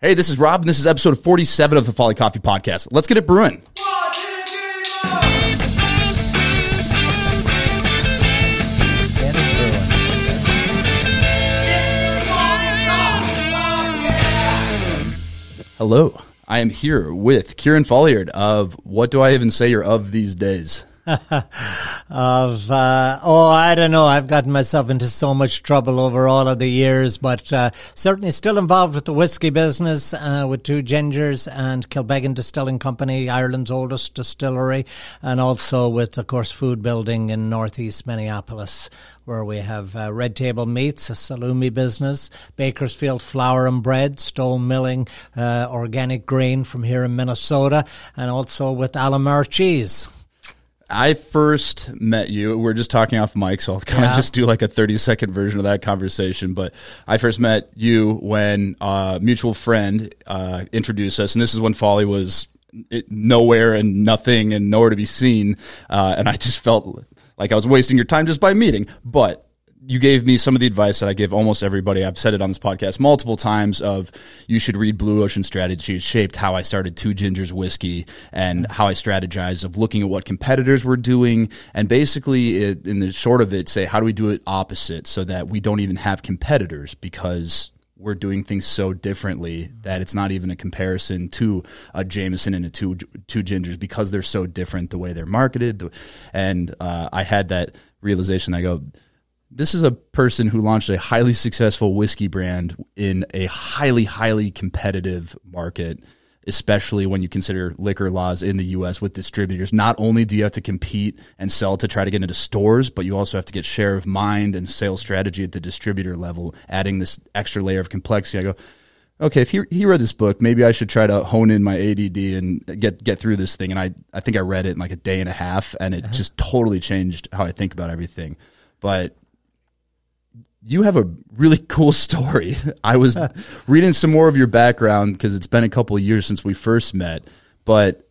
Hey, this is Rob, and this is episode 47 of the Folly Coffee Podcast. Let's get it brewing. Hello, I am here with Kieran Folliard of What Do I Even Say You're Of These Days? of uh, oh I don't know I've gotten myself into so much trouble over all of the years but uh, certainly still involved with the whiskey business uh, with two gingers and Kilbeggan Distilling Company Ireland's oldest distillery and also with of course food building in northeast Minneapolis where we have uh, Red Table Meats, a salumi business, Baker's Field Flour and Bread, Stone Milling, uh, organic grain from here in Minnesota, and also with Alemar Cheese. I first met you. We're just talking off mic, so I'll kind of just do like a 30 second version of that conversation. But I first met you when a mutual friend uh, introduced us, and this is when Folly was it, nowhere and nothing and nowhere to be seen. Uh, and I just felt like I was wasting your time just by meeting. But you gave me some of the advice that I give almost everybody. I've said it on this podcast multiple times of you should read Blue Ocean Strategy. It shaped how I started Two Gingers Whiskey and how I strategized of looking at what competitors were doing and basically it, in the short of it say how do we do it opposite so that we don't even have competitors because we're doing things so differently that it's not even a comparison to a Jameson and a two two gingers because they're so different the way they're marketed. And uh, I had that realization. I go, this is a person who launched a highly successful whiskey brand in a highly highly competitive market especially when you consider liquor laws in the US with distributors not only do you have to compete and sell to try to get into stores but you also have to get share of mind and sales strategy at the distributor level adding this extra layer of complexity I go okay, if he, he read this book, maybe I should try to hone in my ADD and get get through this thing. And I, I think I read it in like a day and a half, and it uh-huh. just totally changed how I think about everything. But you have a really cool story. I was reading some more of your background because it's been a couple of years since we first met, but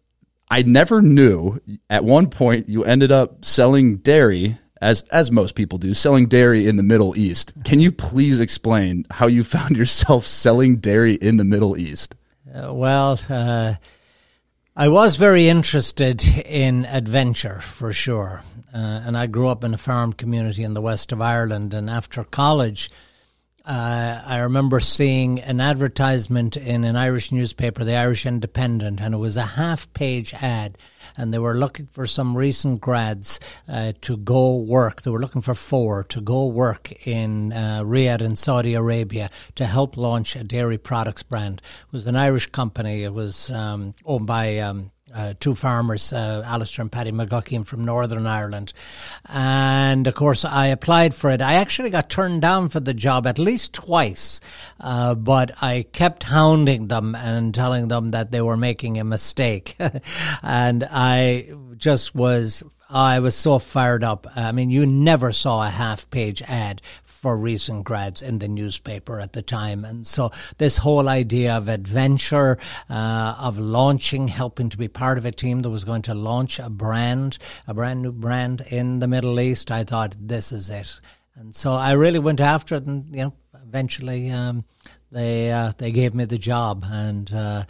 I never knew at one point you ended up selling dairy as as most people do, selling dairy in the Middle East. Can you please explain how you found yourself selling dairy in the Middle East? Uh, well, uh, I was very interested in adventure for sure. Uh, and I grew up in a farm community in the west of Ireland. And after college, uh, I remember seeing an advertisement in an Irish newspaper, the Irish Independent, and it was a half page ad. And they were looking for some recent grads uh, to go work. They were looking for four to go work in uh, Riyadh in Saudi Arabia to help launch a dairy products brand. It was an Irish company. It was um, owned by um, uh, two farmers, uh, Alistair and Paddy McGuckian from Northern Ireland. And of course, I applied for it. I actually got turned down for the job at least twice, uh, but I kept hounding them and telling them that they were making a mistake. and I just was. I was so fired up. I mean, you never saw a half page ad for recent grads in the newspaper at the time. And so this whole idea of adventure, uh, of launching, helping to be part of a team that was going to launch a brand, a brand new brand in the Middle East, I thought this is it. And so I really went after it and, you know, eventually, um, they, uh, they gave me the job and, uh,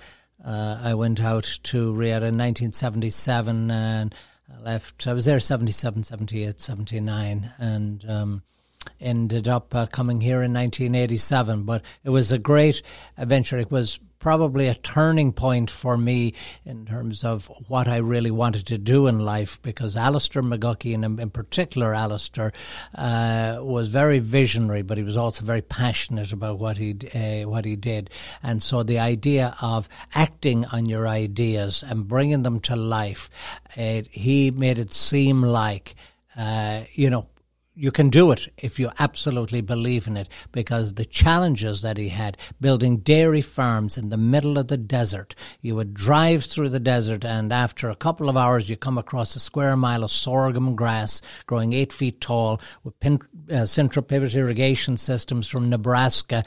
uh, I went out to Riyadh in 1977 and left. I was there 77, 78, 79 and, um, ended up uh, coming here in 1987. But it was a great adventure. It was probably a turning point for me in terms of what I really wanted to do in life because Alistair McGuckian, and in, particular Alistair, uh, was very visionary, but he was also very passionate about what he uh, what he did. And so the idea of acting on your ideas and bringing them to life, it, he made it seem like, uh, you know, you can do it if you absolutely believe in it because the challenges that he had building dairy farms in the middle of the desert you would drive through the desert and after a couple of hours you come across a square mile of sorghum grass growing eight feet tall with pin, uh, central pivot irrigation systems from nebraska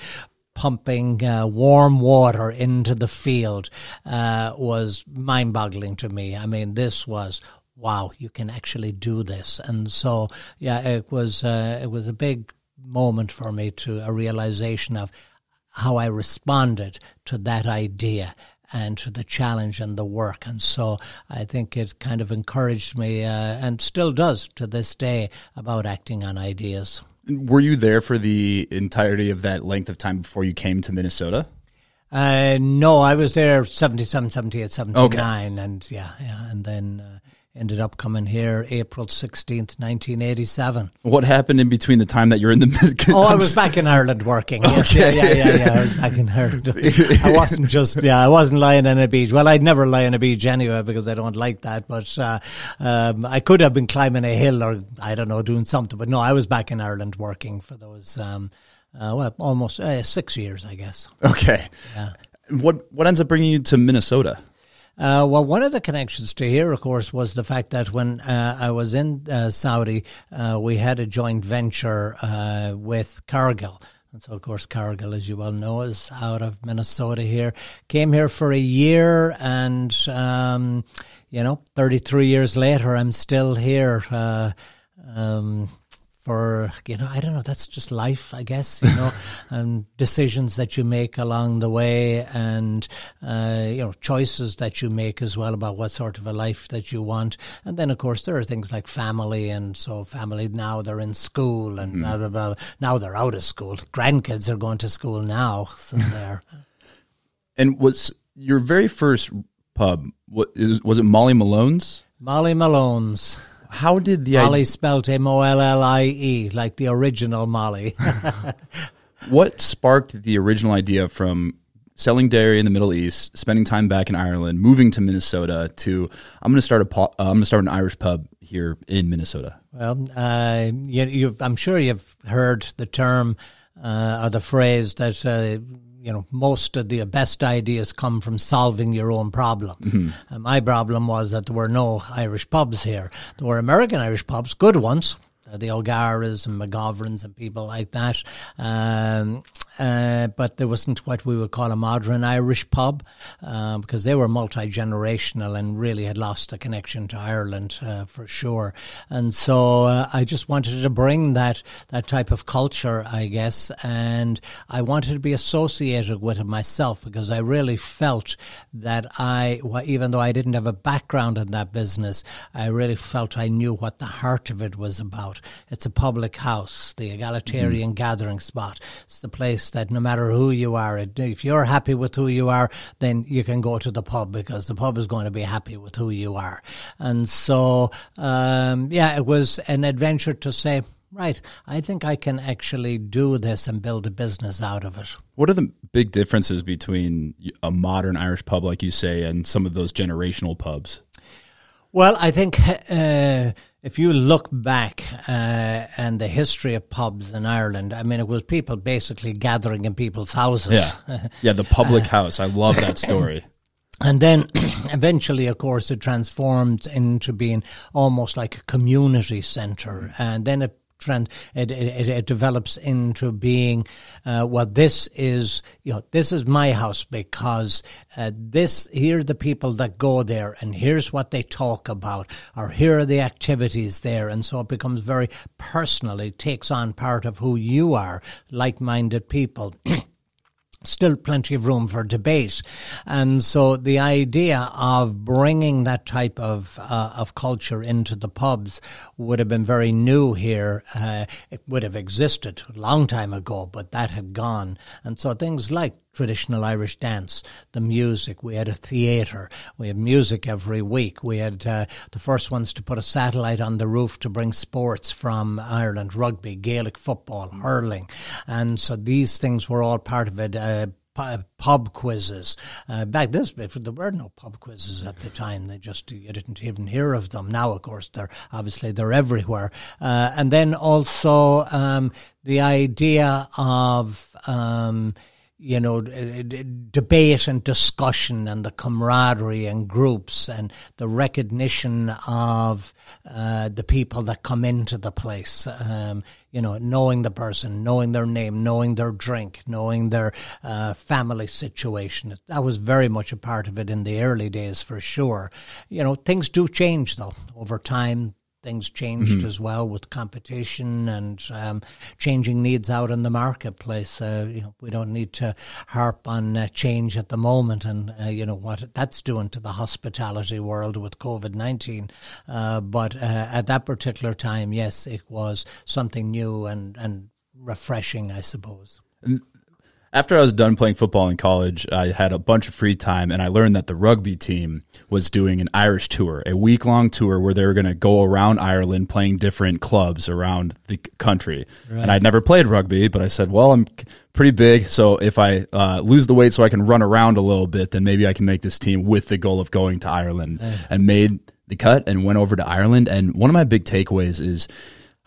pumping uh, warm water into the field uh, was mind boggling to me. I mean, this was wow, you can actually do this. And so, yeah, it was uh, it was a big moment for me to a realization of how I responded to that idea and to the challenge and the work. And so I think it kind of encouraged me uh, and still does to this day about acting on ideas. Were you there for the entirety of that length of time before you came to Minnesota? Uh, no, I was there 77, 78, 79. Okay. And yeah, yeah. And then uh, ended up coming here April 16th, 1987. What happened in between the time that you're in the? Oh, I was back in Ireland working. Yes, okay. yeah, yeah, yeah, yeah. I was back in Ireland. I wasn't just, yeah, I wasn't lying on a beach. Well, I'd never lie on a beach anyway because I don't like that. But uh, um, I could have been climbing a hill or, I don't know, doing something. But no, I was back in Ireland working for those, um, uh, well, almost uh, six years, I guess. Okay. Yeah. What, what ends up bringing you to Minnesota? Uh, well, one of the connections to here, of course, was the fact that when uh, I was in uh, Saudi, uh, we had a joint venture uh, with Cargill. And so, of course, Cargill, as you well know, is out of Minnesota here. Came here for a year, and, um, you know, 33 years later, I'm still here. Uh, um, for you know I don't know that's just life I guess you know and decisions that you make along the way and uh, you know choices that you make as well about what sort of a life that you want and then of course there are things like family and so family now they're in school and mm-hmm. blah, blah, blah. now they're out of school grandkids are going to school now so there and was your very first pub what was it molly Malone's molly Malone's how did the Mollie spelled M O L L I E, like the original Molly. what sparked the original idea from selling dairy in the Middle East, spending time back in Ireland, moving to Minnesota to I'm going to start a uh, I'm going to start an Irish pub here in Minnesota. Well, uh, you, I'm sure you've heard the term uh, or the phrase that uh, you know, most of the best ideas come from solving your own problem. Mm-hmm. my problem was that there were no Irish pubs here. There were American Irish pubs, good ones, uh, the O'Garas and McGoverns and people like that. Um, uh, but there wasn't what we would call a modern Irish pub uh, because they were multi generational and really had lost the connection to Ireland uh, for sure. And so uh, I just wanted to bring that that type of culture, I guess, and I wanted to be associated with it myself because I really felt that I, even though I didn't have a background in that business, I really felt I knew what the heart of it was about. It's a public house, the egalitarian mm-hmm. gathering spot. It's the place that no matter who you are, if you're happy with who you are, then you can go to the pub because the pub is going to be happy with who you are. And so, um, yeah, it was an adventure to say, right, I think I can actually do this and build a business out of it. What are the big differences between a modern Irish pub, like you say, and some of those generational pubs? Well, I think uh, if you look back uh, and the history of pubs in Ireland, I mean, it was people basically gathering in people's houses. Yeah, yeah, the public house. I love that story. And then eventually, of course, it transformed into being almost like a community center. And then it trend it, it, it develops into being uh, well this is you know this is my house because uh, this here are the people that go there and here's what they talk about or here are the activities there. And so it becomes very personal. It takes on part of who you are like-minded people still plenty of room for debate. And so the idea of bringing that type of, uh, of culture into the pubs would have been very new here. Uh, it would have existed a long time ago, but that had gone. And so things like traditional Irish dance, the music. We had a theatre. We had music every week. We had uh, the first ones to put a satellite on the roof to bring sports from Ireland, rugby, Gaelic football, hurling. And so these things were all part of it. Uh, pub quizzes. Uh, back this, there were no pub quizzes at the time. They just you didn't even hear of them. Now, of course, they're obviously they're everywhere. Uh, and then also um, the idea of um, you know, debate and discussion and the camaraderie and groups and the recognition of uh, the people that come into the place. Um, you know, knowing the person, knowing their name, knowing their drink, knowing their uh, family situation. That was very much a part of it in the early days for sure. You know, things do change though over time things changed as well with competition and um, changing needs out in the marketplace. Uh, you know, we don't need to harp on uh, change at the moment and uh, you know what that's doing to the hospitality world with COVID nineteen. Uh, but uh, at that particular time, yes, it was something new and and refreshing, I suppose. After I was done playing football in college, I had a bunch of free time and I learned that the rugby team was doing an Irish tour, a week long tour where they were going to go around Ireland playing different clubs around the country. And I'd never played rugby, but I said, well, I'm pretty big. So if I uh, lose the weight so I can run around a little bit, then maybe I can make this team with the goal of going to Ireland and made the cut and went over to Ireland. And one of my big takeaways is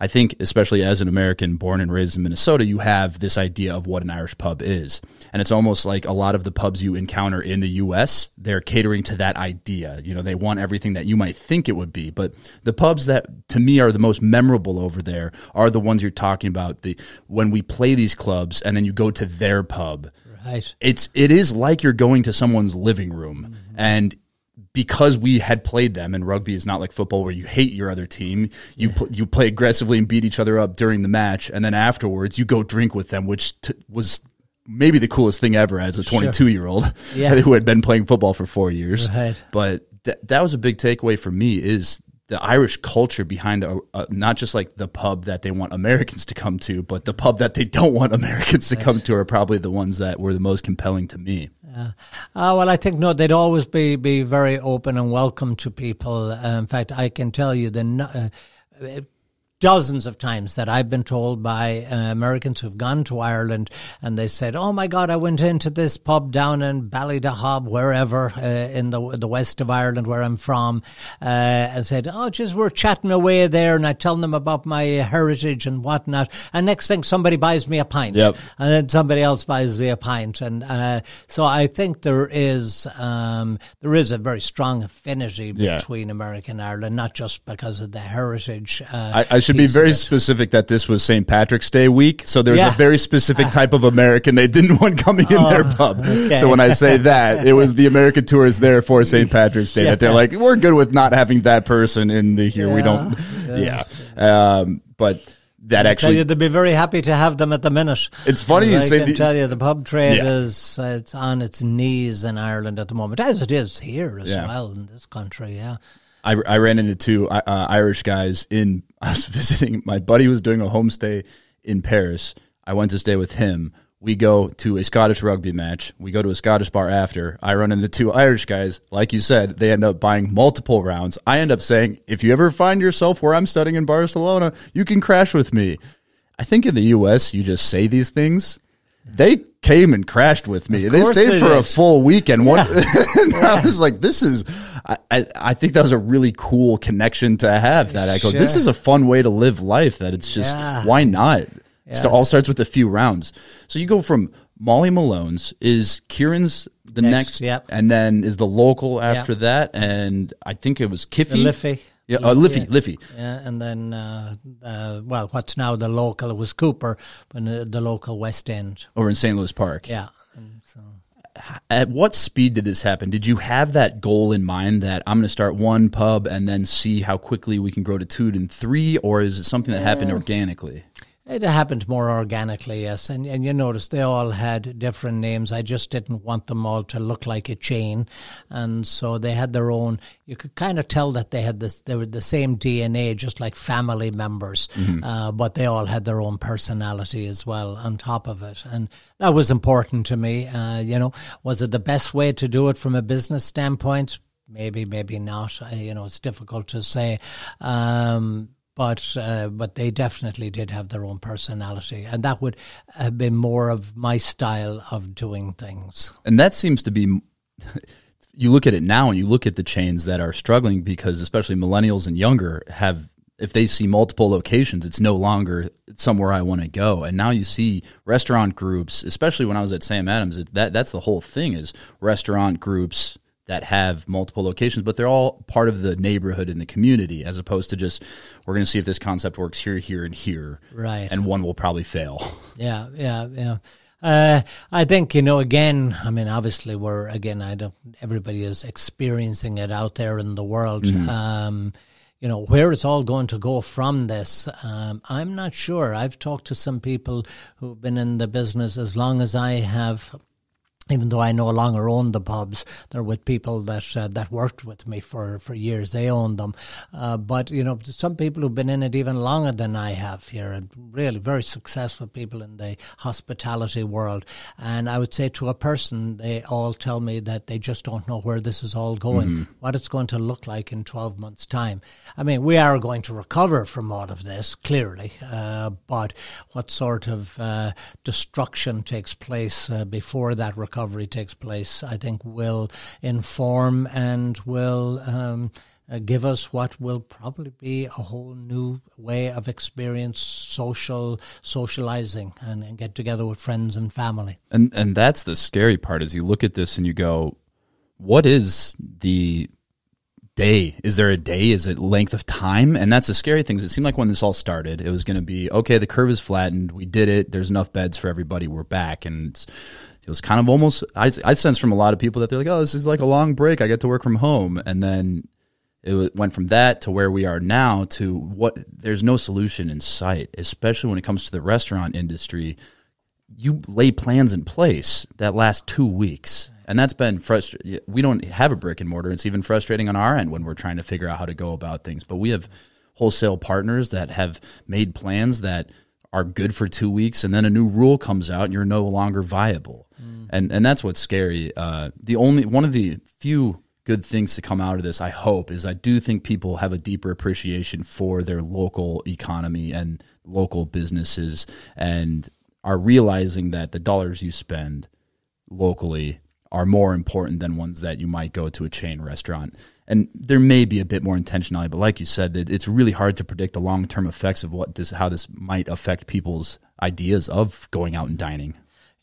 I think, especially as an American born and raised in Minnesota, you have this idea of what an Irish pub is. And it's almost like a lot of the pubs you encounter in the US, they're catering to that idea. You know, they want everything that you might think it would be. But the pubs that to me are the most memorable over there are the ones you're talking about. The when we play these clubs and then you go to their pub. Right. It's it is like you're going to someone's living room. Mm-hmm. And because we had played them and rugby is not like football where you hate your other team you pl- you play aggressively and beat each other up during the match and then afterwards you go drink with them which t- was maybe the coolest thing ever as a 22 year old Yeah. who had been playing football for 4 years Right. but th- that was a big takeaway for me is the Irish culture behind a, a, not just like the pub that they want Americans to come to, but the pub that they don't want Americans to come to are probably the ones that were the most compelling to me. Uh, well, I think no, they'd always be, be very open and welcome to people. Uh, in fact, I can tell you the uh, dozens of times that I've been told by uh, Americans who've gone to Ireland and they said, "Oh my God, I went into this pub down in Ballydehob, wherever uh, in the the west of Ireland where I'm from," uh, and said, "Oh, just we're chatting away there," and I tell them about my heritage and whatnot, and next thing somebody buys me a pint, Yep. and then somebody else buys me a pint, and uh, so I think there is um, there is a very strong affinity Yeah. between America and Ireland, not just because of the heritage. Uh, I, I should be very specific that this was St. Patrick's Day week, so there's Yeah. a very specific type of American they didn't want coming in their pub. okay. So when I say that, it was the American tourists there for St. Patrick's Day that they're like, we're good with not having that person in the here. We don't, yeah. Um, but that tell actually, you, they'd be very happy to have them at the minute. It's funny you I say can the- tell you, the pub trade Yeah. is uh, it's on its knees in Ireland at the moment, as it is here as Yeah. well in this country. Yeah, I, I ran into two uh, Irish guys in. I was visiting. My buddy was doing a homestay in Paris. I went to stay with him. We go to a Scottish rugby match. We go to a Scottish bar after. I run into two Irish guys. Like you said, they end up buying multiple rounds. I end up saying, if you ever find yourself where I'm studying in Barcelona, you can crash with me. I think in the U.S., you just say these things. They came and crashed with me. They stayed they for a did. full weekend. One, and I was like, this is, I, I, I think that was a really cool connection to have that echo. go, this is a fun way to live life that it's just, Yeah. why not? It all starts with a few rounds. So you go from Molly Malone's is Kieran's the Next, next, yep. and then is the local after that. And I think it was Kiffy. the Liffey. Yeah, uh, Liffey, Liffey. Yeah, and then, uh, uh, well, what's now the local, was Cooper, but uh, the local West End. over in St. Louis Park. Yeah. At what speed did this happen? Did you have that goal in mind that I'm going to start one pub and then see how quickly we can grow to two and three, or is it something that happened mm. organically? It happened more organically, yes. And, and you notice they all had different names. I just didn't want them all to look like a chain. And so they had their own, you could kind of tell that they had this, they were the same DNA, just like family members. Uh, but they all had their own personality as well on top of it. And that was important to me. Uh, you know, was it the best way to do it from a business standpoint? Maybe, maybe not. Uh, you know, it's difficult to say. Um, but uh, but they definitely did have their own personality, and that would have been more of my style of doing things. And that seems to be. You look at it now, and you look at the chains that are struggling because, especially millennials and younger, have if they see multiple locations, it's no longer somewhere I want to go. And now you see restaurant groups, especially when I was at Sam Adams, that that's the whole thing is restaurant groups that have multiple locations, but they're all part of the neighborhood and the community, as opposed to just we're going to see if this concept works here, here, and here, Right. And one will probably fail. Yeah, yeah, yeah. Uh, I think you know. Again, I mean, obviously, we're again. I don't. Everybody is experiencing it out there in the world. Um, you know where it's all going to go from this. Um, I'm not sure. I've talked to some people who've been in the business as long as I have even though I no longer own the pubs, they're with people that uh, that worked with me for, for years. They own them, uh, but you know some people who've been in it even longer than I have here, and really very successful people in the hospitality world. And I would say to a person, they all tell me that they just don't know where this is all going, mm-hmm. what it's going to look like in twelve months' time. I mean, we are going to recover from all of this clearly, uh, but what sort of uh, destruction takes place uh, before that recovery? Recovery takes place, I think will inform and will um, uh, give us what will probably be a whole new way of experience social socializing and, and get together with friends and family. And and that's the scary part is you look at this and you go, what is the day? Is there a day? Is it length of time? And that's the scary thing. It seemed like when this all started, it was going to be okay. The curve is flattened. We did it. There's enough beds for everybody. We're back, and it was kind of almost I, I sense from a lot of people that they're like, oh, this is like a long break. I get to work from home, and then it went from that to where we are now to what there's no solution in sight, especially when it comes to the restaurant industry. You lay plans in place that last two weeks, and that's been frustrating. We don't have a brick and mortar. It's even frustrating on our end when we're trying to figure out how to go about things. But we have wholesale partners that have made plans that are good for two weeks, and then a new rule comes out, and you're no longer viable. Mm. And and that's what's scary. Uh, the only one of the few good things to come out of this, I hope, is I do think people have a deeper appreciation for their local economy and local businesses, and are realizing that the dollars you spend locally are more important than ones that you might go to a chain restaurant and there may be a bit more intentionality, but like you said, it's really hard to predict the long term effects of what this, how this might affect people's ideas of going out and dining.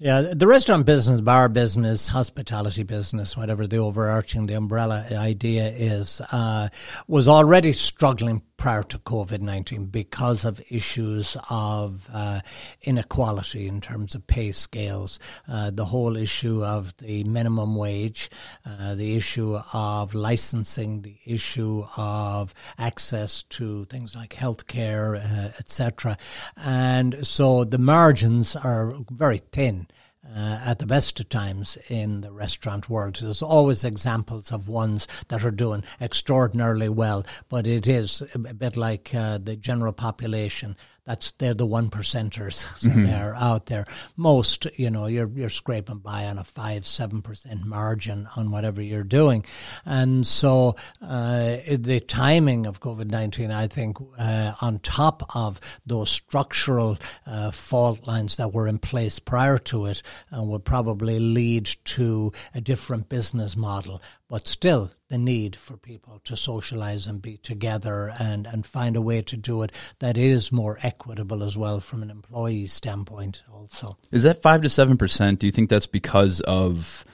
Yeah, the restaurant business, bar business, hospitality business, whatever the overarching, the umbrella idea is, uh, was already struggling prior to COVID 19 because of issues of uh, inequality in terms of pay scales, uh, the whole issue of the minimum wage, uh, the issue of licensing, the issue of access to things like healthcare, uh, etc. And so the margins are very thin uh, at the best of times in the restaurant world. There's always examples of ones that are doing extraordinarily well, but it is a bit like uh, the general population that's they're the one percenters so mm-hmm. they're out there. Most, you know, you're you're scraping by on a five seven percent margin on whatever you're doing, and so uh, the timing of COVID nineteen, I think, uh, on top of those structural uh, fault lines that were in place prior to it, uh, would probably lead to a different business model but still the need for people to socialize and be together and, and find a way to do it that is more equitable as well from an employee standpoint also. Is that 5 to 7%? Do you think that's because of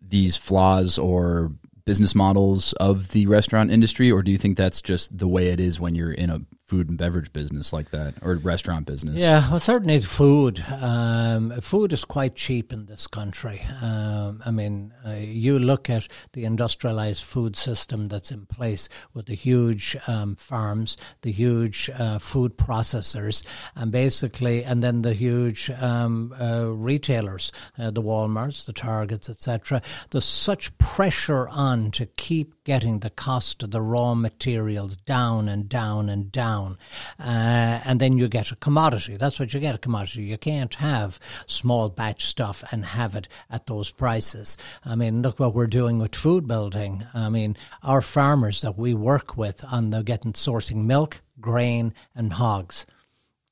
these flaws or business models of the restaurant industry or do you think that's just the way it is when you're in a food and beverage business like that or restaurant business? Yeah, well, certainly food. Um, food is quite cheap in this country. Um, I mean, uh, you look at the industrialized food system that's in place with the huge um, farms, the huge uh, food processors, and basically, and then the huge um, uh, retailers, uh, the Walmarts, the Targets, etc. There's such pressure on to keep getting the cost of the raw materials down and down and down. Uh, and then you get a commodity. That's what you get a commodity. You can't have small batch stuff and have it at those prices. I mean, look what we're doing with food building. I mean, our farmers that we work with on the getting sourcing milk, grain, and hogs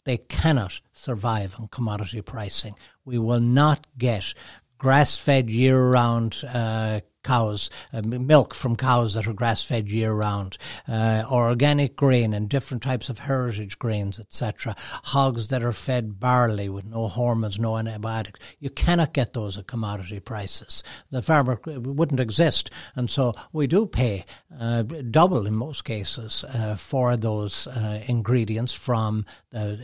they cannot survive on commodity pricing. We will not get grass fed year round uh, cows, uh, milk from cows that are grass fed year round, uh, organic grain and different types of heritage grains, etc. Hogs that are fed barley with no hormones, no antibiotics. You cannot get those at commodity prices. The farmer wouldn't exist. And so we do pay uh, double in most cases uh, for those uh, ingredients from,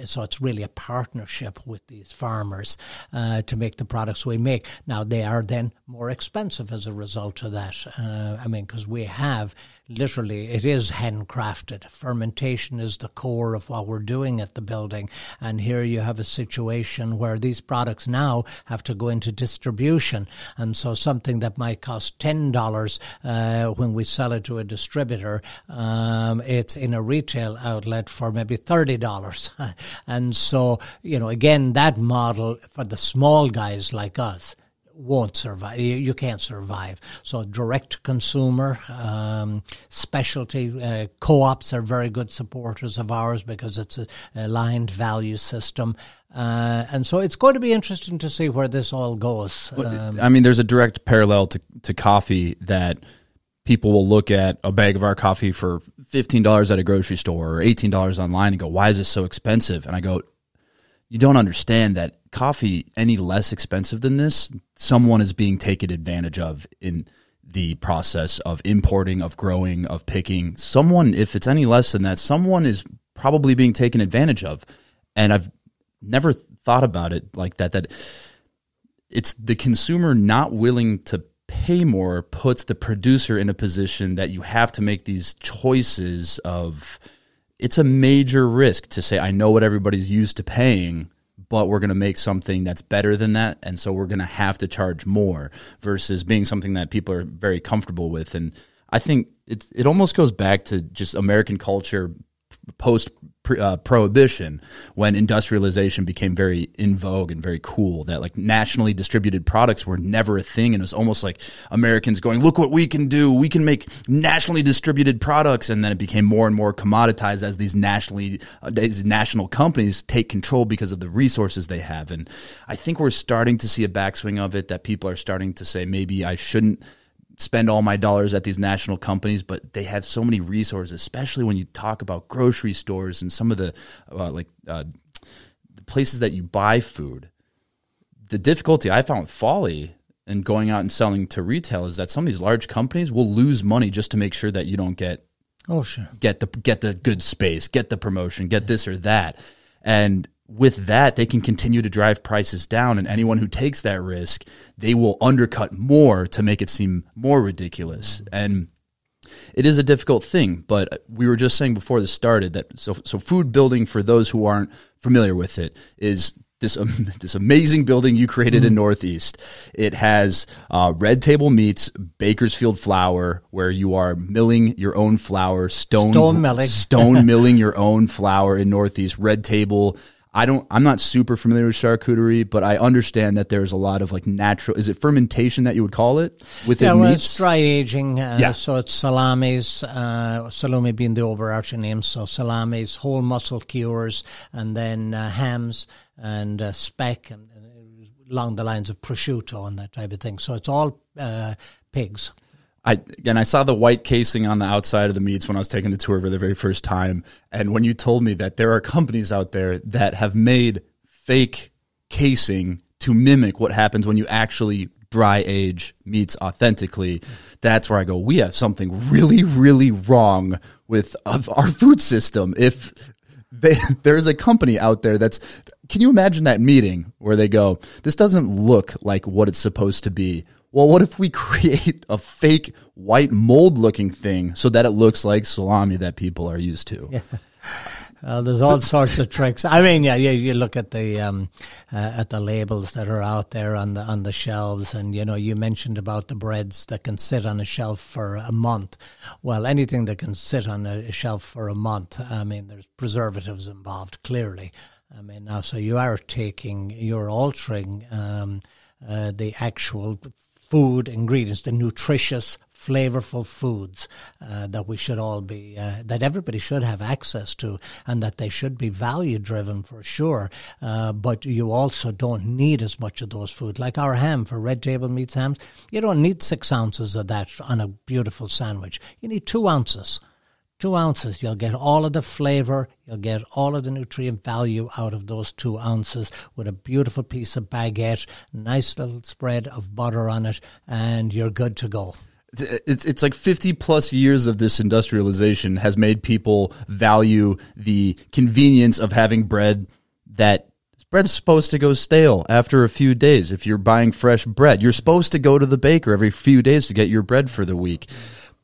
so it's really a partnership with these farmers uh, to make the products we make. Now, they are then more expensive as a result to that. Uh, I mean, because we have literally, it is handcrafted. Fermentation is the core of what we're doing at the building. And here you have a situation where these products now have to go into distribution. And so something that might cost $10 uh, when we sell it to a distributor, um, it's in a retail outlet for maybe $30. and so, you know, again, that model for the small guys like us won't survive. You, you can't survive. So direct consumer, um, specialty uh, co-ops are very good supporters of ours because it's a aligned value system. Uh, and so it's going to be interesting to see where this all goes. Um, I mean, there's a direct parallel to, to coffee that people will look at a bag of our coffee for $15 at a grocery store or $18 online and go, why is this so expensive? And I go, you don't understand that coffee any less expensive than this, someone is being taken advantage of in the process of importing, of growing, of picking. Someone, if it's any less than that, someone is probably being taken advantage of. And I've never thought about it like that, that it's the consumer not willing to pay more puts the producer in a position that you have to make these choices of it's a major risk to say I know what everybody's used to paying but we're going to make something that's better than that and so we're going to have to charge more versus being something that people are very comfortable with. And i think it it almost goes back to just american culture post uh, prohibition when industrialization became very in vogue and very cool that like nationally distributed products were never a thing. And it was almost like americans going look what we can do. We can make nationally distributed products. And then it became more and more commoditized as these nationally uh, these national companies take control because of the resources they have. And i think we're starting to see a backswing of it that people are starting to say maybe i shouldn't spend all my dollars at these national companies, but they have so many resources, especially when you talk about grocery stores and some of the uh, like uh, the places that you buy food. The difficulty I found with Folly and going out and selling to retail is that some of these large companies will lose money just to make sure that you don't get oh sure get the get the good space, get the promotion, get this or that, and with that, they can continue to drive prices down. And anyone who takes that risk, they will undercut more to make it seem more ridiculous. And it is a difficult thing, but we were just saying before this started that so, so food building for those who aren't familiar with it is this um, this amazing building you created mm. in Northeast. It has uh, Red Table Meats, Baker's Field flour, where you are milling your own flour, stone stone milling, stone milling your own flour in Northeast. Red Table I don't. I'm not super familiar with charcuterie, but I understand that there's a lot of like natural. Is it fermentation that you would call it within yeah, well, meats? it's dry aging. Uh, yeah. So it's salamis, uh, salumi being the overarching name. So salamis, whole muscle cures, and then uh, hams and uh, speck, and, and, along the lines of prosciutto and that type of thing. So it's all uh, pigs. I again I saw the white casing on the outside of the meats when I was taking the tour for the very first time. And when you told me that there are companies out there that have made fake casing to mimic what happens when you actually dry age meats authentically, that's where I go, we have something really, really wrong with our food system. If they, there's a company out there that's, can you imagine that meeting where they go, this doesn't look like what it's supposed to be well, what if we create a fake white mold looking thing so that it looks like salami that people are used to? Yeah. Uh, there's all sorts of tricks. I mean, yeah, yeah. You look at the um, uh, at the labels that are out there on the on the shelves, and you know, you mentioned about the breads that can sit on a shelf for a month. Well, anything that can sit on a shelf for a month, I mean, there's preservatives involved. Clearly, I mean, now so you are taking, you're altering um, uh, the actual food ingredients, the nutritious, flavorful foods uh, that we should all be, uh, that everybody should have access to, and that they should be value driven for sure. Uh, but you also don't need as much of those foods. Like our ham for Red Table Meats hams, you don't need six ounces of that on a beautiful sandwich. You need two ounces two ounces. You'll get all of the flavor, you'll get all of the nutrient value out of those two ounces with a beautiful piece of baguette, nice little spread of butter on it, and you're good to go. It's it's like 50 plus years of this industrialization has made people value the convenience of having bread that bread's supposed to go stale after a few days if you're buying fresh bread. You're supposed to go to the baker every few days to get your bread for the week.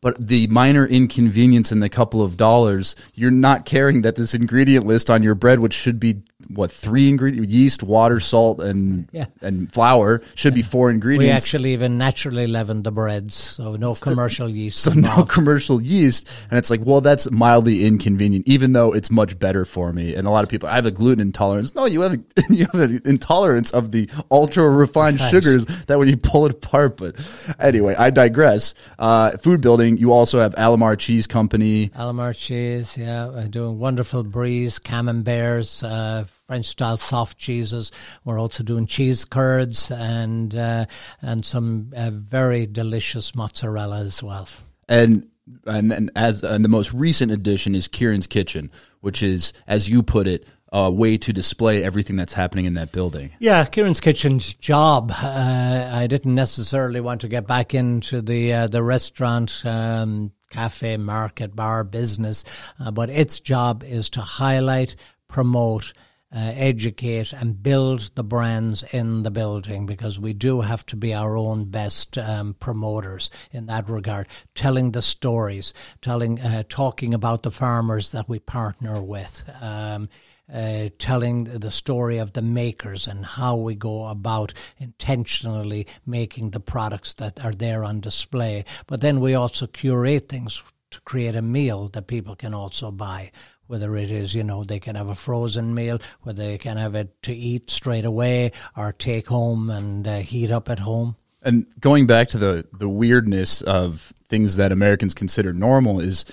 But the minor inconvenience and the couple of dollars, you're not caring that this ingredient list on your bread, which should be what three ingredients: yeast, water, salt, and Yeah. and flour, should be four ingredients. We actually even naturally leaven the breads, so no commercial yeast. so no commercial yeast. And it's like well that's mildly inconvenient even though it's much better for me. And a lot of people i have a gluten intolerance. No you have a, you have an intolerance of the ultra refined Right. sugars that when you pull it apart. But anyway i digress. Uh, food building you also have alemar cheese company. Alemar cheese, yeah, doing wonderful bries, camemberts, uh, French style soft cheeses. We're also doing cheese curds and uh, and some uh, very delicious mozzarella as well. and and then as and the most recent addition is kieran's kitchen which is as you put it a way to display everything that's happening in that building Yeah, Kieran's Kitchen's job. Uh, I didn't necessarily want to get back into the uh, the restaurant, um, cafe, market, bar business, uh, but its job is to highlight, promote. Uh, educate and build the brands in the building because we do have to be our own best um, promoters in that regard, telling the stories, telling, uh, talking about the farmers that we partner with. Um, uh, telling the story of the makers and how we go about intentionally making the products that are there on display. But then we also curate things to create a meal that people can also buy. Whether it is, you know, they can have a frozen meal, whether they can have it to eat straight away or take home and uh, heat up at home. And going back to the the weirdness of things that Americans consider normal is,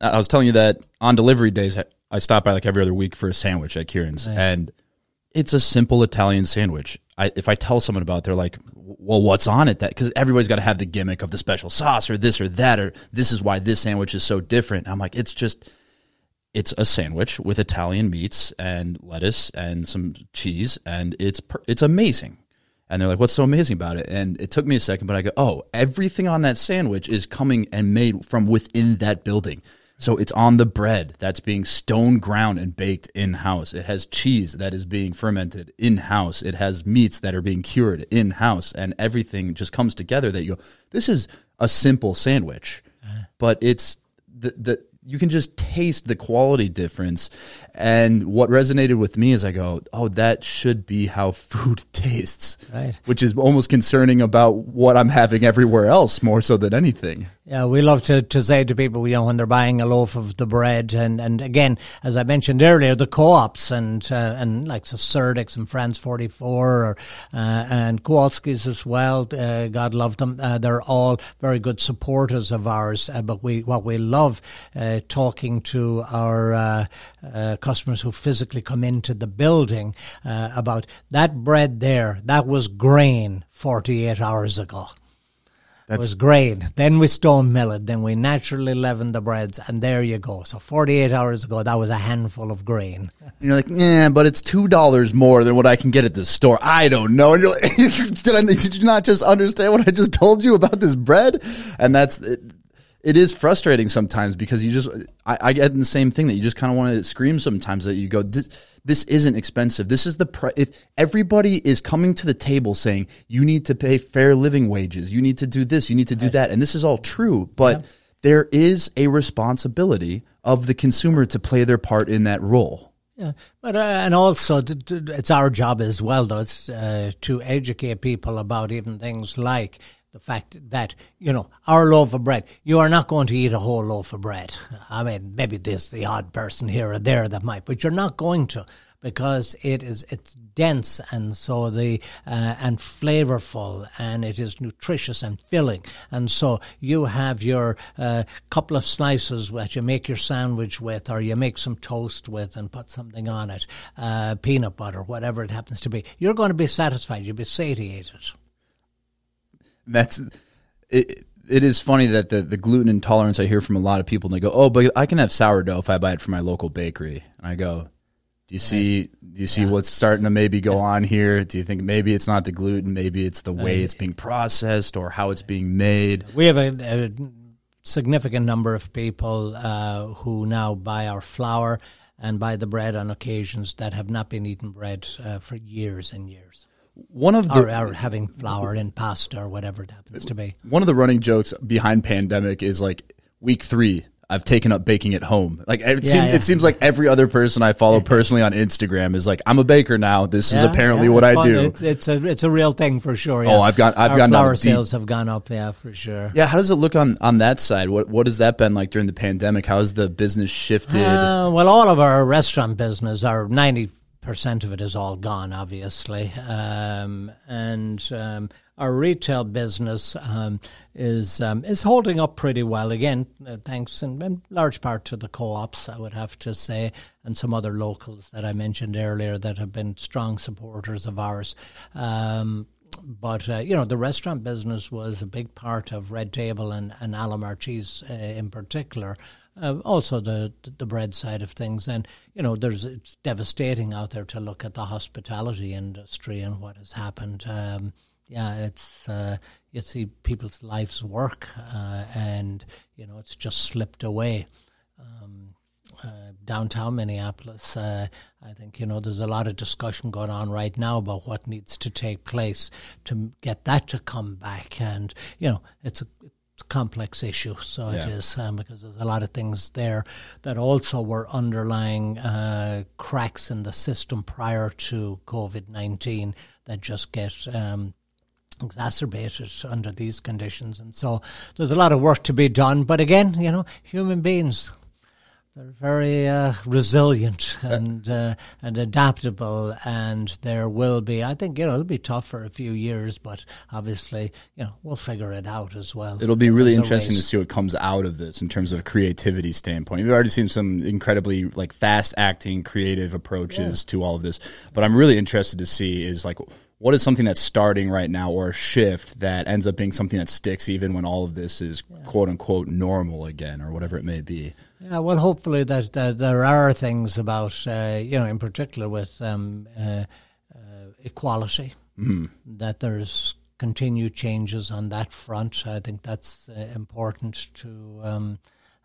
I was telling you that on delivery days I- stop by like every other week for a sandwich at Kieran's, and it's a simple Italian sandwich. I, if I tell someone about, it, they're like, "Well, what's on it?" That because everybody's got to have the gimmick of the special sauce or this or that or this is why this sandwich is so different. I'm like, it's just it's a sandwich with Italian meats and lettuce and some cheese, and it's per- it's amazing. And they're like, "What's so amazing about it?" And it took me a second, but I go, "Oh, everything on that sandwich is coming and made from within that building." So it's on the bread that's being stone ground and baked in house. It has cheese that is being fermented in house. It has meats that are being cured in house, and everything just comes together. That you go, this is a simple sandwich, uh-huh. but it's the the you can just taste the quality difference. And what resonated with me is I go, oh, that should be how food tastes, Right. Which is almost concerning about what I'm having everywhere else more so than anything. Yeah, we love to, to say to people, you know, when they're buying a loaf of the bread, and, and again, as I mentioned earlier, the co-ops and uh, and like so Surdyk's and France Forty Four, or uh, and Kowalski's as well. Uh, God love them. Uh, they're all very good supporters of ours. Uh, but we what we love uh, talking to our customers who physically come into the building about that bread there. That was grain forty eight hours ago. It was grain. Then we stone mill it. Then we naturally leaven the breads, and there you go. So 48 hours ago, that was a handful of grain. And you're like, yeah, but it's two dollars more than what I can get at the store. I don't know. And you're like, did, I, did you not just understand what I just told you about this bread? And that's it, is frustrating sometimes because you just I, I get the same thing that you just kind of want to scream sometimes that you go this this isn't expensive. This is the pri- if everybody is coming to the table saying you need to pay fair living wages, you need to do this, you need to do that, and this is all true, but there is a responsibility of the consumer to play their part in that role. Yeah, but uh, and also t- t- it's our job as well, though, it's uh, to educate people about even things like the fact that you know our loaf of bread. You are not going to eat a whole loaf of bread. I mean, maybe there's the odd person here or there that might, but you're not going to because it is it's dense and so the uh, and flavorful and it is nutritious and filling and so you have your uh, couple of slices that you make your sandwich with or you make some toast with and put something on it uh, peanut butter whatever it happens to be you're going to be satisfied you'll be satiated That's it. It is funny that the, the gluten intolerance I hear from a lot of people, and they go, "Oh, but I can have sourdough if I buy it from my local bakery." And I go, "Do you see? Do you see what's starting to maybe go on here? Do you think maybe it's not the gluten, maybe it's the way it's being processed or how it's being made?" We have a, a significant number of people uh, who now buy our flour and buy the bread on occasions that have not been eating bread uh, for years and years. One of the or, or having flour in pasta or whatever it happens to be. one of the running jokes behind pandemic is like week three. I've taken up baking at home. Like it, Yeah, seems, yeah. it seems like every other person I follow personally on Instagram is like, I'm a baker now. This is apparently yeah, what I fun. do. It's, it's a it's a real thing for sure. Yeah. Oh, I've got- I've Our gone flour deep. sales have gone up. Yeah, for sure. Yeah, how does it look on on that side? What what has that been like during the pandemic? How has the business shifted? Uh, well, all of our restaurant business, our ninety percent of it is all gone, obviously, um, and um, our retail business um, is um, is holding up pretty well. Again, uh, thanks in, in large part to the co-ops, I would have to say, and some other locals that I mentioned earlier that have been strong supporters of ours. Um, but uh, you know the restaurant business was a big part of Red Table and and Alemar Cheese uh, in particular. Uh, also the the bread side of things, and you know there's it's devastating out there to look at the hospitality industry and what has happened. Um, yeah, it's uh, you see people's lives work, uh, and you know it's just slipped away um, uh, downtown Minneapolis. Uh, I think you know there's a lot of discussion going on right now about what needs to take place to get that to come back, and you know it's a it's a complex issue. So it Yeah. is um, because there's a lot of things there that also were underlying uh, cracks in the system prior to COVID nineteen that just get. Um, exacerbated under these conditions and so there's a lot of work to be done but again you know human beings they're very uh, resilient and uh, and adaptable, and there will be. I think you know it'll be tough for a few years, but obviously you know we'll figure it out as well. It'll be really interesting to see what comes out of this in terms of a creativity standpoint. We've already seen some incredibly like fast acting, creative approaches to all of this, but I'm really interested to see is like what is something that's starting right now or a shift that ends up being something that sticks even when all of this is quote unquote normal again or whatever it may be. Yeah, well, hopefully that, that there are things about uh, you know, in particular with um, uh, uh, equality, that there's continued changes on that front. I think that's uh, important to. Um,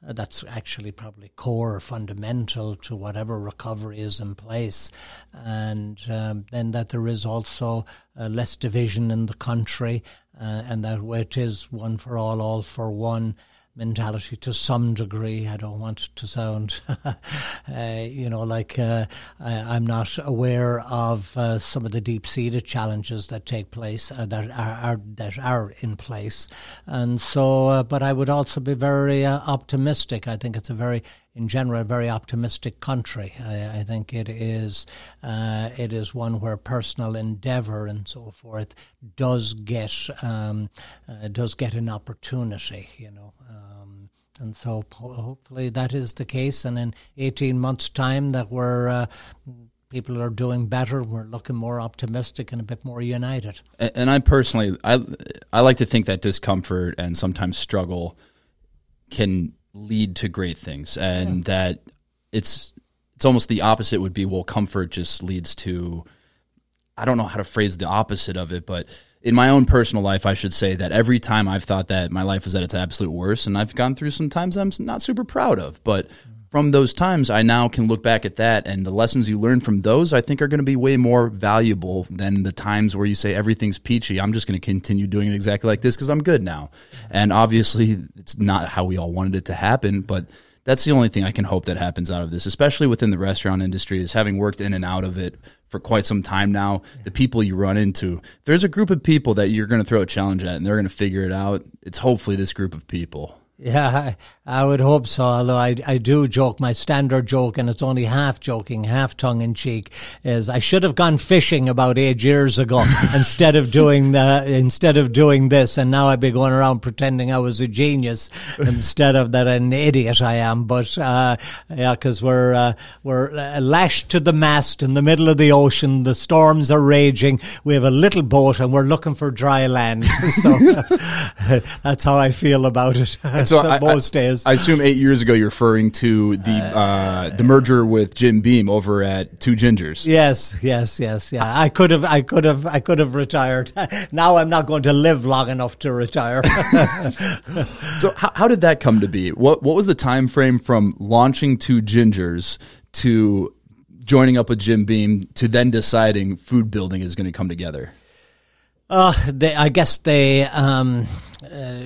uh, that's actually probably core fundamental to whatever recovery is in place, and um, then that there is also uh, less division in the country, uh, and that it is one for all, all for one mentality to some degree. I don't want to sound, uh, you know, like uh, I, I'm not aware of uh, some of the deep-seated challenges that take place uh, that are, are that are in place, and so. Uh, but I would also be very uh, optimistic. I think it's a very in general, a very optimistic country. I, I think it is uh, it is one where personal endeavour and so forth does get um, uh, does get an opportunity. You know. Um, and so po- hopefully that is the case, and in 18 months' time that we're uh, people are doing better, we're looking more optimistic and a bit more united. And, and I personally, I I like to think that discomfort and sometimes struggle can lead to great things, and that it's it's almost the opposite would be well, comfort just leads to. I don't know how to phrase the opposite of it, but in my own personal life, I should say that every time I've thought that my life was at its absolute worst, and I've gone through some times I'm not super proud of, but mm-hmm. From those times, I now can look back at that, and the lessons you learn from those, I think, are going to be way more valuable than the times where you say everything's peachy. I'm just going to continue doing it exactly like this because I'm good now. And obviously, it's not how we all wanted it to happen, but that's the only thing I can hope that happens out of this, especially within the restaurant industry, is having worked in and out of it for quite some time now. The people you run into, there's a group of people that you're going to throw a challenge at and they're going to figure it out. It's hopefully this group of people. Yeah, I, would hope so. Although I, I do joke, my standard joke, and it's only half joking, half tongue in cheek, is I should have gone fishing about eight years ago instead of doing the instead of doing this, and now I'd be going around pretending I was a genius instead of that an idiot I am. But uh, yeah, because we're uh, we're uh, lashed to the mast in the middle of the ocean. The storms are raging. We have a little boat, and we're looking for dry land. so that's how I feel about it. So I, most I, days. I assume eight years ago you're referring to the uh, the merger with Jim Beam over at Two Gingers. Yes, yes, yes, yeah. I could have, I could have, I could have retired. Now I'm not going to live long enough to retire. So how, how did that come to be? What what was the time frame from launching Two Gingers to joining up with Jim Beam to then deciding food building is going to come together? Uh, they, I guess they, um, uh,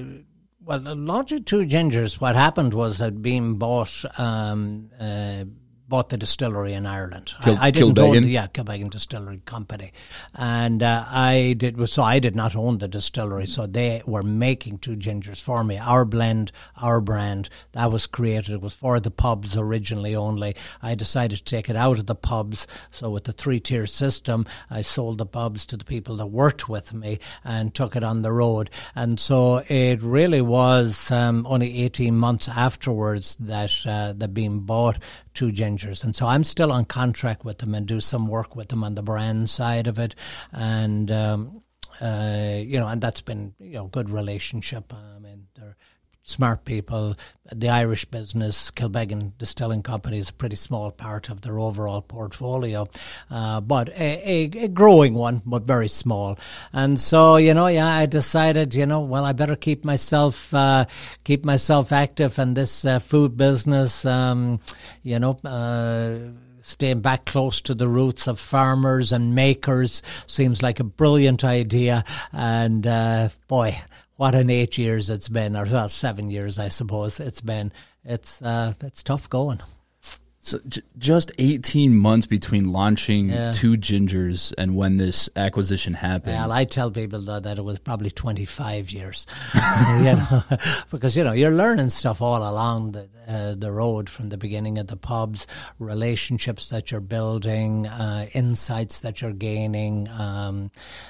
well, the Logic Two Gingers, what happened was that Beam bought, um, uh, bought the distillery in Ireland. Kil- I, I didn't Kilbeggan? own the, yeah, Kilbeggan Distillery Company, and uh, I did so. I did not own the distillery, so they were making two gingers for me. Our blend, our brand, that was created. It was for the pubs originally only. I decided to take it out of the pubs. So with the three tier system, I sold the pubs to the people that worked with me and took it on the road. And so it really was um, only eighteen months afterwards that uh, the Beam bought two gingers. And so I'm still on contract with them and do some work with them on the brand side of it. And, um, uh, you know, and that's been, you know, good relationship. They're smart people. The Irish business, Kilbeggan Distilling Company, is a pretty small part of their overall portfolio, uh, but a, a, a growing one, but very small. And so, you know, yeah, I decided, you know, well, I better keep myself uh, keep myself active in this uh, food business. Um, you know. Uh, staying back close to the roots of farmers and makers seems like a brilliant idea. And uh, boy, what an eight years it's been, or well, seven years, I suppose it's been. It's uh, it's tough going. So j- just 18 months between launching Yeah. two gingers and when this acquisition happened. Well, I tell people that, that it was probably 25 years, you know, because, you know, you're learning stuff all along the, uh, the road from the beginning of the pubs, relationships that you're building, uh, insights that you're gaining. Um,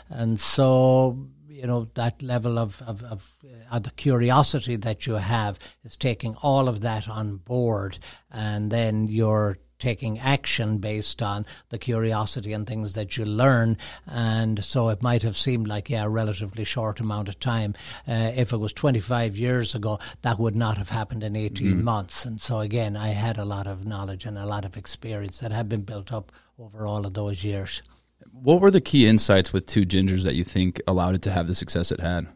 and so, you know, that level of, of, of uh, the curiosity that you have is taking all of that on board and then you're taking action based on the curiosity and things that you learn. And so it might have seemed like, yeah, a relatively short amount of time. Uh, if it was 25 years ago, that would not have happened in 18 months. And so again, I had a lot of knowledge and a lot of experience that had been built up over all of those years. What were the key insights with two gingers that you think allowed it to have the success it had?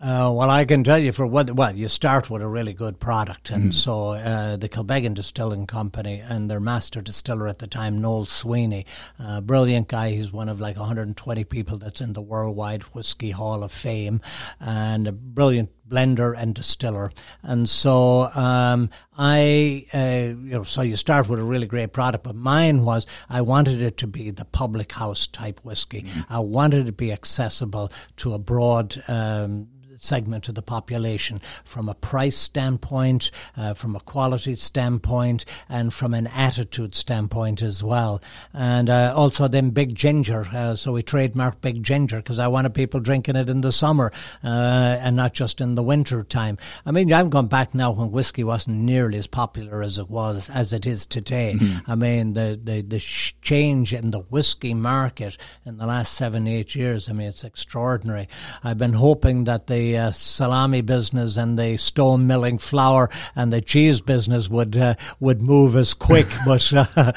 Uh, well, I can tell you for what. Well, you start with a really good product, and so uh, the Kilbeggan Distilling Company and their master distiller at the time, Noel Sweeney, uh, brilliant guy. He's one of like 120 people that's in the Worldwide Whiskey Hall of Fame, and a brilliant blender and distiller. And so um, I, uh, you know, so you start with a really great product, but mine was I wanted it to be the public house type whiskey. I wanted it to be accessible to a broad. Um, segment of the population from a price standpoint, uh, from a quality standpoint, and from an attitude standpoint as well. And uh, also then Big Ginger. Uh, so we trademarked Big Ginger because I wanted people drinking it in the summer uh, and not just in the winter time. I mean, I've gone back now when whiskey wasn't nearly as popular as it was as it is today. I mean, the the the sh- change in the whiskey market in the last seven eight years. I mean, it's extraordinary. I've been hoping that the uh, salami business and the stone milling flour and the cheese business would uh, would move as quick, but uh,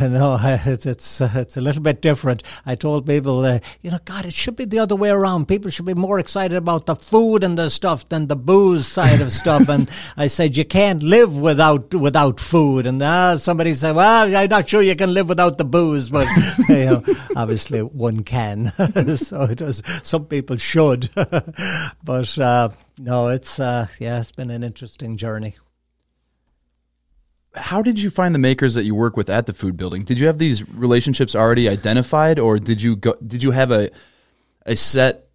no, it's it's, uh, it's a little bit different. I told people, uh, you know, God, it should be the other way around. People should be more excited about the food and the stuff than the booze side of stuff. And I said, you can't live without without food. And uh, somebody said, well, I'm not sure you can live without the booze, but you know, obviously one can. so it does. Some people should, but uh, no, it's uh, yeah, it's been an interesting journey. How did you find the makers that you work with at the food building? Did you have these relationships already identified, or did you go? Did you have a a set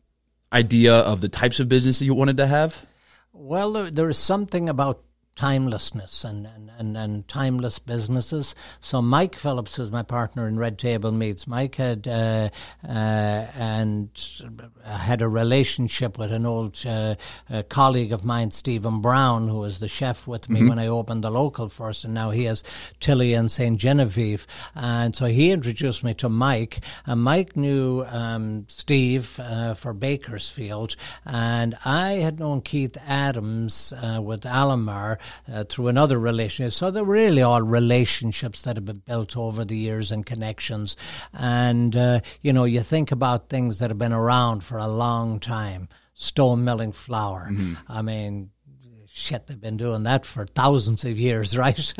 idea of the types of business that you wanted to have? Well, there, there is something about timelessness and, and, and, and timeless businesses. So Mike Phillips, who's my partner in Red Table Meats, Mike had uh, uh, and had a relationship with an old uh, uh, colleague of mine, Stephen Brown, who was the chef with me when I opened the local first, and now he has Tilia and St Genevieve. And so he introduced me to Mike, and Mike knew um, Steve uh, for Baker's Field, and I had known Keith Adams uh, with Alemar uh, through another relationship. So they're really all relationships that have been built over the years and connections. And, uh, you know, you think about things that have been around for a long time. Stone milling flour. I mean, shit, they've been doing that for thousands of years, right?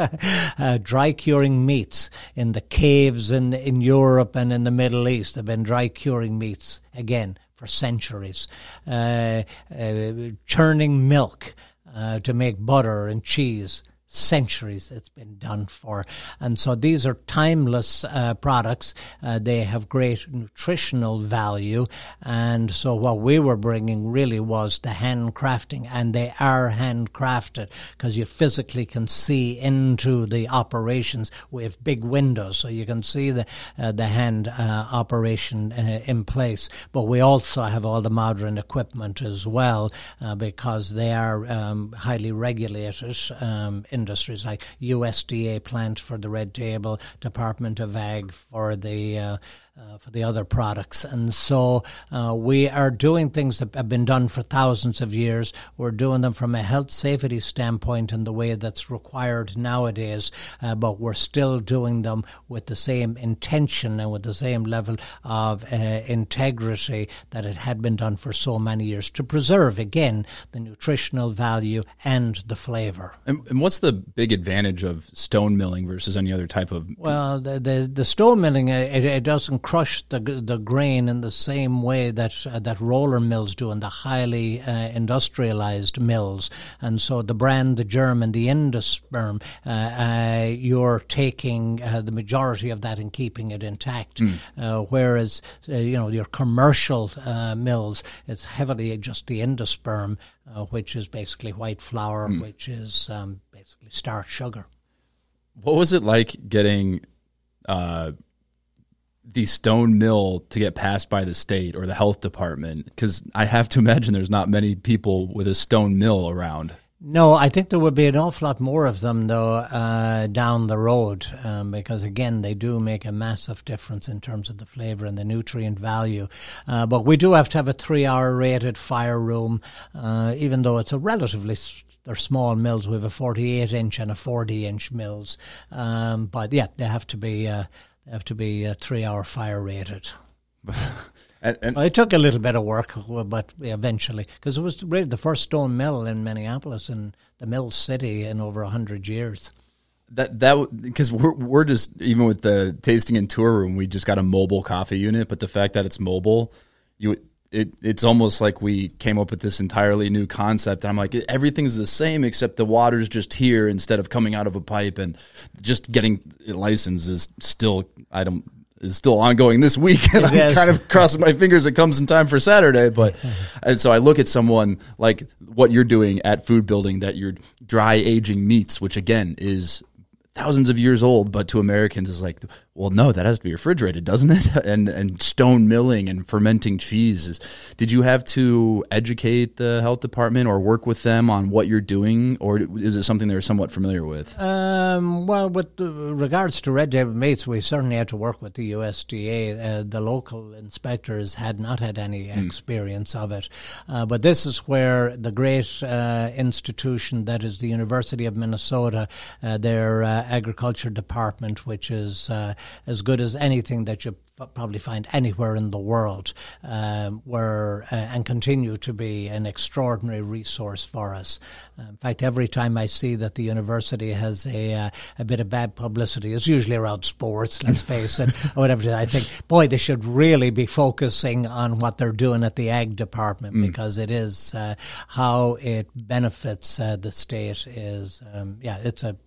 uh, dry curing meats in the caves in in Europe and in the Middle East. They've been dry curing meats again for centuries. Uh, uh, churning milk uh, to make butter and cheese centuries it's been done for. And so these are timeless uh, products. Uh, they have great nutritional value. And so what we were bringing really was the handcrafting, and they are handcrafted because you physically can see into the operations. Have big windows, so you can see the uh, the hand uh, operation uh, in place. But we also have all the modern equipment as well uh, because they are um, highly regulated. Um, industries like USDA plant for the red table, Department of Ag for the uh, uh, for the other products. And so uh, we are doing things that have been done for thousands of years. We're doing them from a health safety standpoint in the way that's required nowadays, uh, but we're still doing them with the same intention and with the same level of uh, integrity that it had been done for so many years to preserve, again, the nutritional value and the flavor. And, and what's the big advantage of stone milling versus any other type of? Well, the, the, the stone milling, uh, it, it doesn't crush the the grain in the same way that uh, that roller mills do in the highly uh, industrialized mills. And so the bran, the German, the endosperm, uh, uh you're taking uh, the majority of that and keeping it intact. Mm. whereas you know your commercial mills, it's heavily just the endosperm, which is basically white flour, mm. which is um, basically starch sugar. What was it like getting? Uh, the stone mill to get passed by the state or the health department? Because I have to imagine there's not many people with a stone mill around. No, I think there would be an awful lot more of them though uh, down the road um, because again they do make a massive difference in terms of the flavour and the nutrient value. Uh, but we do have to have a three-hour rated fire room, uh, even though it's a relatively they're small mills. We have a 48 inch and a 40 inch mills, um, but yeah, they have to be uh, have to be a three hour fire rated. and, and it took a little bit of work, but eventually, because it was really the first stone mill in Minneapolis and the mill city in over a hundred years. That that because we're we're just even with the tasting and tour room, we just got a mobile coffee unit. But the fact that it's mobile, you it it's almost like we came up with this entirely new concept. I'm like, everything's the same except the water's just here instead of coming out of a pipe, and just getting licensed is still I don't is still ongoing this week, and I'm kind of crossing my fingers it comes in time for Saturday. But and so I look at someone like what you're doing at Food Building that you're dry aging meats, which again is thousands of years old, but to Americans is like, well, no, that has to be refrigerated, doesn't it? And and stone milling and fermenting cheese. Did you have to educate the health department or work with them on what you're doing, or is it something they're somewhat familiar with? Um, well, with regards to red table meats, we certainly had to work with the USDA. Uh, the local inspectors had not had any mm. experience of it, uh, but this is where the great uh, institution that is the University of Minnesota, uh, their uh, agriculture department, which is uh, as good as anything that you probably find anywhere in the world, um, were uh, and continue to be an extraordinary resource for us. Uh, in fact, every time I see that the university has a uh, a bit of bad publicity, it's usually around sports. Let's face it, or whatever. I think, boy, they should really be focusing on what they're doing at the ag department mm. because it is uh, how it benefits uh, the state. Is um, yeah, it's a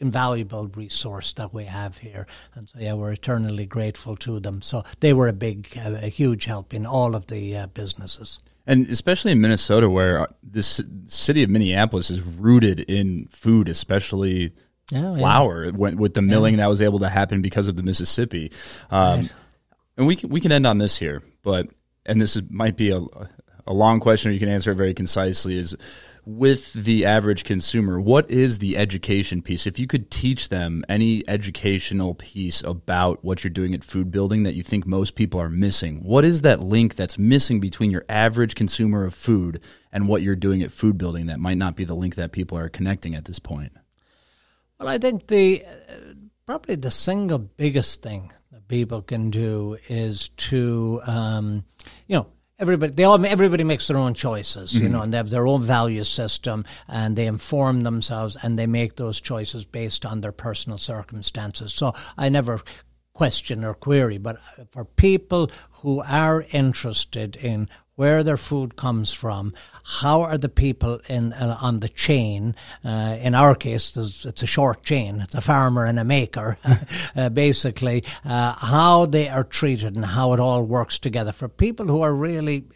invaluable resource that we have here. And so, yeah, we're eternally grateful to them. So they were a big, uh, a huge help in all of the uh, businesses. And especially in Minnesota, where this city of Minneapolis is rooted in food, especially yeah, flour, yeah. with the milling yeah. that was able to happen because of the Mississippi. Um, right. And we can, we can end on this here, but and this is, might be a, a long question, or you can answer it very concisely. Is with the average consumer, what is the education piece? If you could teach them any educational piece about what you're doing at food building that you think most people are missing, what is that link that's missing between your average consumer of food and what you're doing at food building that might not be the link that people are connecting at this point? Well, I think the uh, probably the single biggest thing that people can do is to, um, you know, everybody they all everybody makes their own choices you mm-hmm. know and they have their own value system and they inform themselves and they make those choices based on their personal circumstances. So i never question or query but for people who are interested in where their food comes from, how are the people in uh, on the chain? Uh, in our case, it's a short chain. It's a farmer and a maker, uh, basically. Uh, how they are treated and how it all works together for people who are really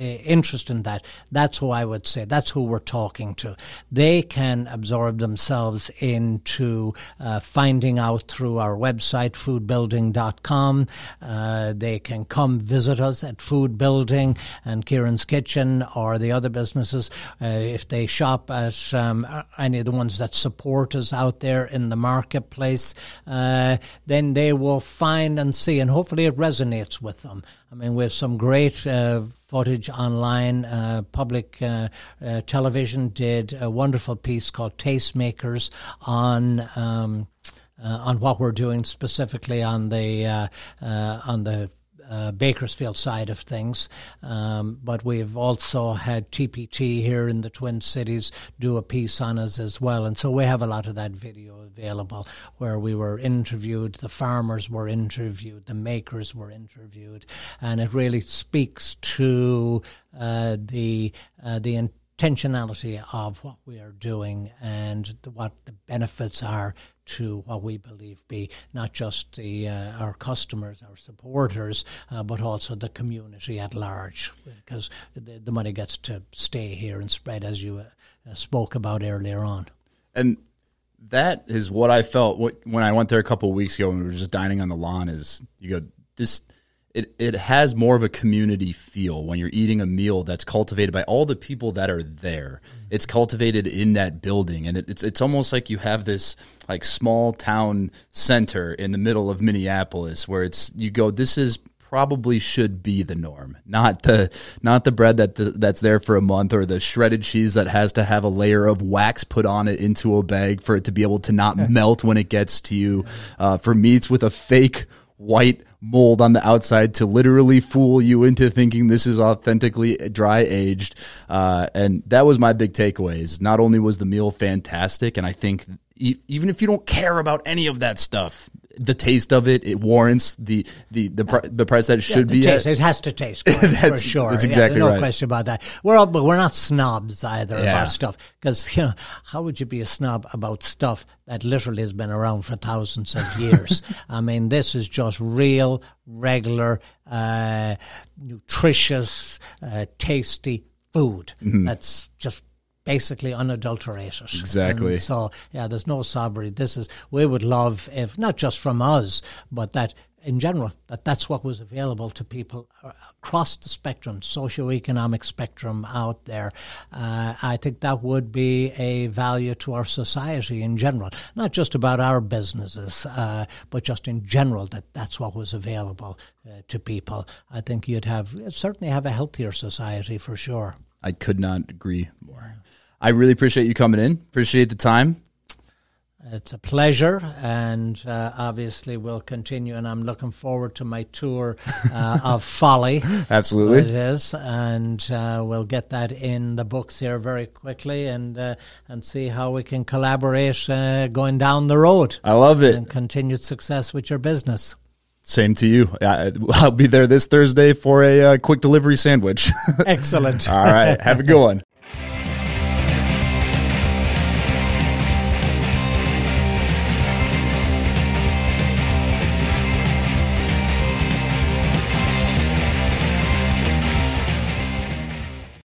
interest in that, that's who I would say, that's who we're talking to. They can absorb themselves into uh, finding out through our website, foodbuilding.com. Uh, they can come visit us at Food Building and Kieran's Kitchen or the other businesses. Uh, if they shop at um, any of the ones that support us out there in the marketplace, uh, then they will find and see, and hopefully it resonates with them. I mean, we have some great uh, footage online. Uh, public uh, uh, television did a wonderful piece called Tastemakers on. Um, uh, on what we're doing specifically on the uh, on the uh, Baker's Field side of things. Um, but we've also had TPT here in the Twin Cities do a piece on us as well. And so we have a lot of that video available where we were interviewed, the farmers were interviewed, the makers were interviewed. And it really speaks to uh, the, uh, the intentionality of what we are doing and the, what the benefits are to what we believe be not just the uh, our customers, our supporters, uh, but also the community at large, because the, the, money gets to stay here and spread, as you uh, spoke about earlier on. And that is what I felt when I went there a couple of weeks ago when we were just dining on the lawn. Is you go this it, it has more of a community feel when you're eating a meal that's cultivated by all the people that are there. It's cultivated in that building, and it, it's it's almost like you have this like small town center in the middle of Minneapolis where it's you go. This is probably should be the norm, not the not the bread that the, that's there for a month or the shredded cheese that has to have a layer of wax put on it into a bag for it to be able to not melt when it gets to you. Uh, for meats with a fake white mold on the outside to literally fool you into thinking this is authentically dry aged. Uh, and that was my big takeaways. Not only was the meal fantastic, and I think e- even if you don't care about any of that stuff, the taste of it, it warrants the the the, pr- the price that it should yeah, be. Taste, it has to taste good, for sure. That's exactly yeah, no right. question about that. We're all, but we're not snobs either Yeah. about stuff because you know how would you be a snob about stuff that literally has been around for thousands of years? I mean, this is just real, regular, uh, nutritious, uh, tasty food. Mm-hmm. That's just basically unadulterated. Exactly. And so yeah, there's no sobbery. This is we would love if not just from us, but that in general that that's what was available to people across the spectrum, socio-economic spectrum out there. Uh, I think that would be a value to our society in general, not just about our businesses, uh, but just in general that that's what was available uh, to people. I think you'd have certainly have a healthier society for sure. I could not agree more. I really appreciate you coming in. Appreciate the time. It's a pleasure, and uh, obviously we'll continue. And I'm looking forward to my tour uh, of Folly. Absolutely. It is, and uh, we'll get that in the books here very quickly, and uh, and see how we can collaborate uh, going down the road I love it. and continued success with your business. Same to you. I'll be there this Thursday for a uh, quick delivery sandwich. Excellent. All right. Have a good one.